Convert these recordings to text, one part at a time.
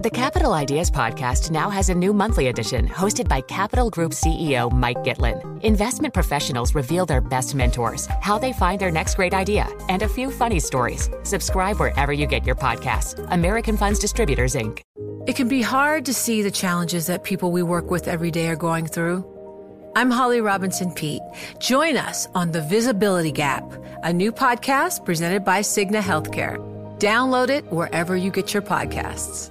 The Capital Ideas Podcast now has a new monthly edition hosted by Capital Group CEO Mike Gitlin. Investment professionals reveal their best mentors, how they find their next great idea, and a few funny stories. Subscribe wherever you get your podcasts. American Funds Distributors, Inc. It can be hard to see the challenges that people we work with every day are going through. I'm Holly Robinson Peete. Join us on The Visibility Gap, a new podcast presented by Cigna Healthcare. Download it wherever you get your podcasts.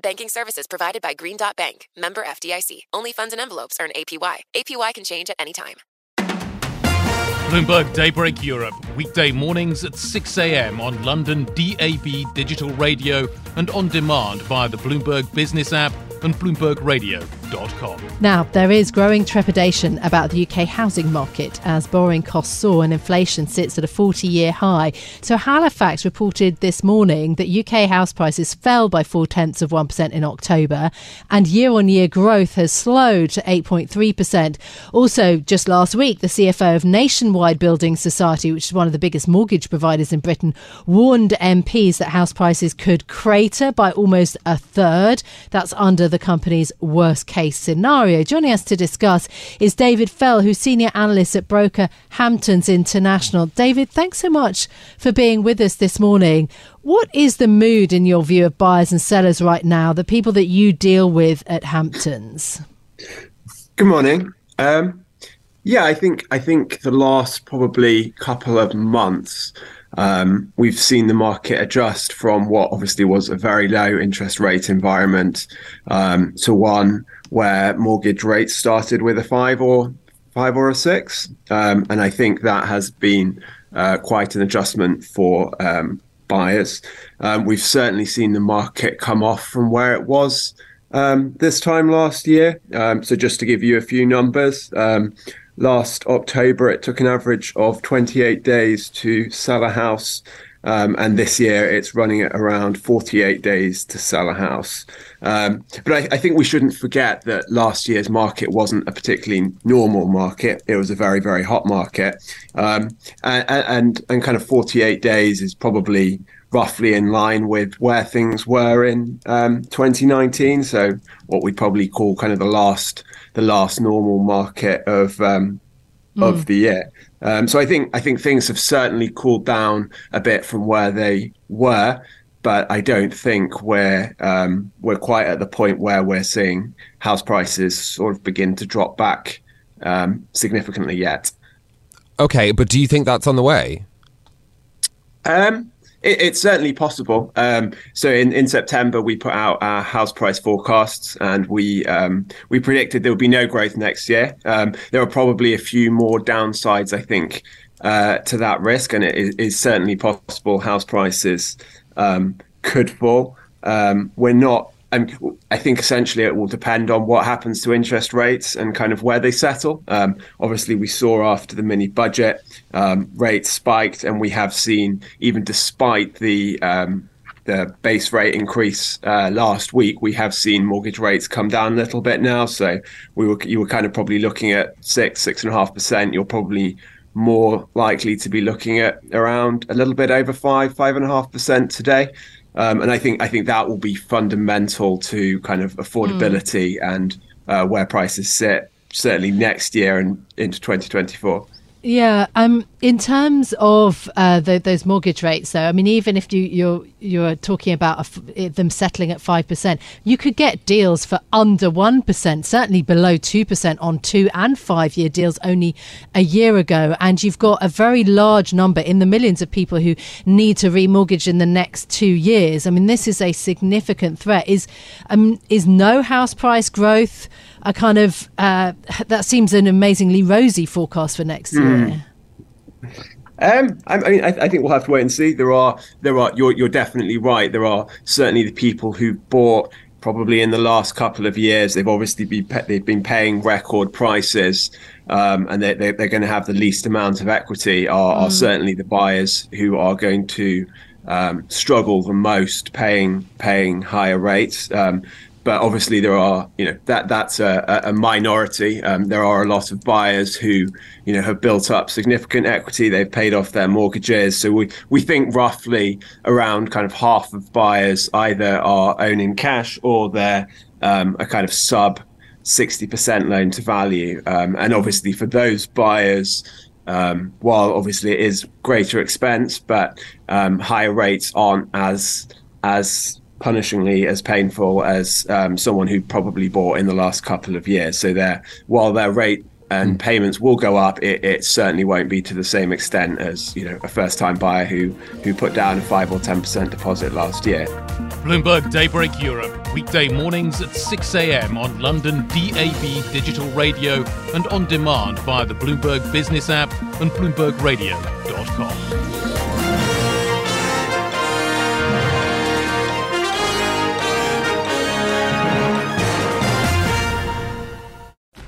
Banking services provided by Green Dot Bank, member FDIC. Only funds and envelopes earn APY. APY can change at any time. Bloomberg Daybreak Europe, weekday mornings at 6 a.m. on London DAB digital radio and on demand via the Bloomberg Business app and BloombergRadio.com. Now, there is growing trepidation about the UK housing market as borrowing costs soar and inflation sits at a 40 year high. So, Halifax reported this morning that UK house prices fell by four tenths of 1% in October, and year on year growth has slowed to 8.3%. Also, just last week, the CFO of Nationwide Building Society, which is one of the biggest mortgage providers in Britain, warned MPs that house prices could crater by almost a third. That's under the company's worst case scenario. Joining us to discuss is David Fell, who's senior analyst at broker Hamptons International. David, thanks so much for being with us this morning. What is the mood, in your view, of buyers and sellers right now, the people that you deal with at Hamptons? Good morning. Um, yeah, I think I think the last probably couple of months um, we've seen the market adjust from what obviously was a very low interest rate environment um, to one where mortgage rates started with a five or five or a six, um, and I think that has been uh, quite an adjustment for um, buyers. Um, we've certainly seen the market come off from where it was um, this time last year. so just to give you a few numbers last October, it took an average of 28 days to sell a house. Um, and this year it's running at around 48 days to sell a house. Um, but I, I, think we shouldn't forget that last year's market wasn't a particularly normal market. It was a very, very hot market. Um, and, and, and kind of 48 days is probably roughly in line with where things were in um, 2019. So what we'd probably call kind of the last the last normal market of um, mm. of the year. Um, so I think I think things have certainly cooled down a bit from where they were, but I don't think we're um, we're quite at the point where we're seeing house prices sort of begin to drop back um, significantly yet. Okay, but do you think that's on the way? Um, it, it's certainly possible. Um, so in, in September, we put out our house price forecasts, and we um, we predicted there would be no growth next year. Um, there are probably a few more downsides, I think, uh, to that risk, and it is, is certainly possible house prices um, could fall. Um, we're not I think essentially it will depend on what happens to interest rates and kind of where they settle. Um, obviously, we saw after the mini budget, um, rates spiked, and we have seen, even despite the um, the base rate increase uh, last week, we have seen mortgage rates come down a little bit now. So we were you were kind of probably looking at six, six and a half percent. You're probably more likely to be looking at around a little bit over five, five and a half percent today. Um, and I think I think that will be fundamental to kind of affordability mm. and uh, where prices sit certainly next year and into 2024. Yeah, um, in terms of uh, the, those mortgage rates, though, I mean, even if you you're you're talking about them settling at five percent, you could get deals for under one percent, certainly below two percent on two and five year deals only a year ago, and you've got a very large number in the millions of people who need to remortgage in the next two years. I mean, this is a significant threat. Is um, is no house price growth? a kind of uh, that seems an amazingly rosy forecast for next mm. Um, I, mean, I, I, think we'll have to wait and see. There are, there are. You're, you're definitely right. There are certainly the people who bought probably in the last couple of years, they've obviously been they've been paying record prices, um, and they're, they're, they're going to have the least amount of equity. Are, mm. are certainly the buyers who are going to um, struggle the most, paying paying higher rates. Um, but obviously there are you know that that's a, a minority. Um, there are a lot of buyers who you know have built up significant equity. They've paid off their mortgages. So we we think roughly around kind of half of buyers either are owning cash or they're um, a kind of sub 60% loan to value. Um, and obviously for those buyers. Um, while obviously it is greater expense, but um, higher rates aren't as as punishingly as painful as um, someone who probably bought in the last couple of years. So there, while their rate and mm. payments will go up, it, it, certainly won't be to the same extent as you know a first-time buyer who who put down a five or ten percent deposit last year. Bloomberg Daybreak Europe, weekday mornings at 6 a.m. on London DAB digital radio and on demand via the Bloomberg Business app and BloombergRadio.com.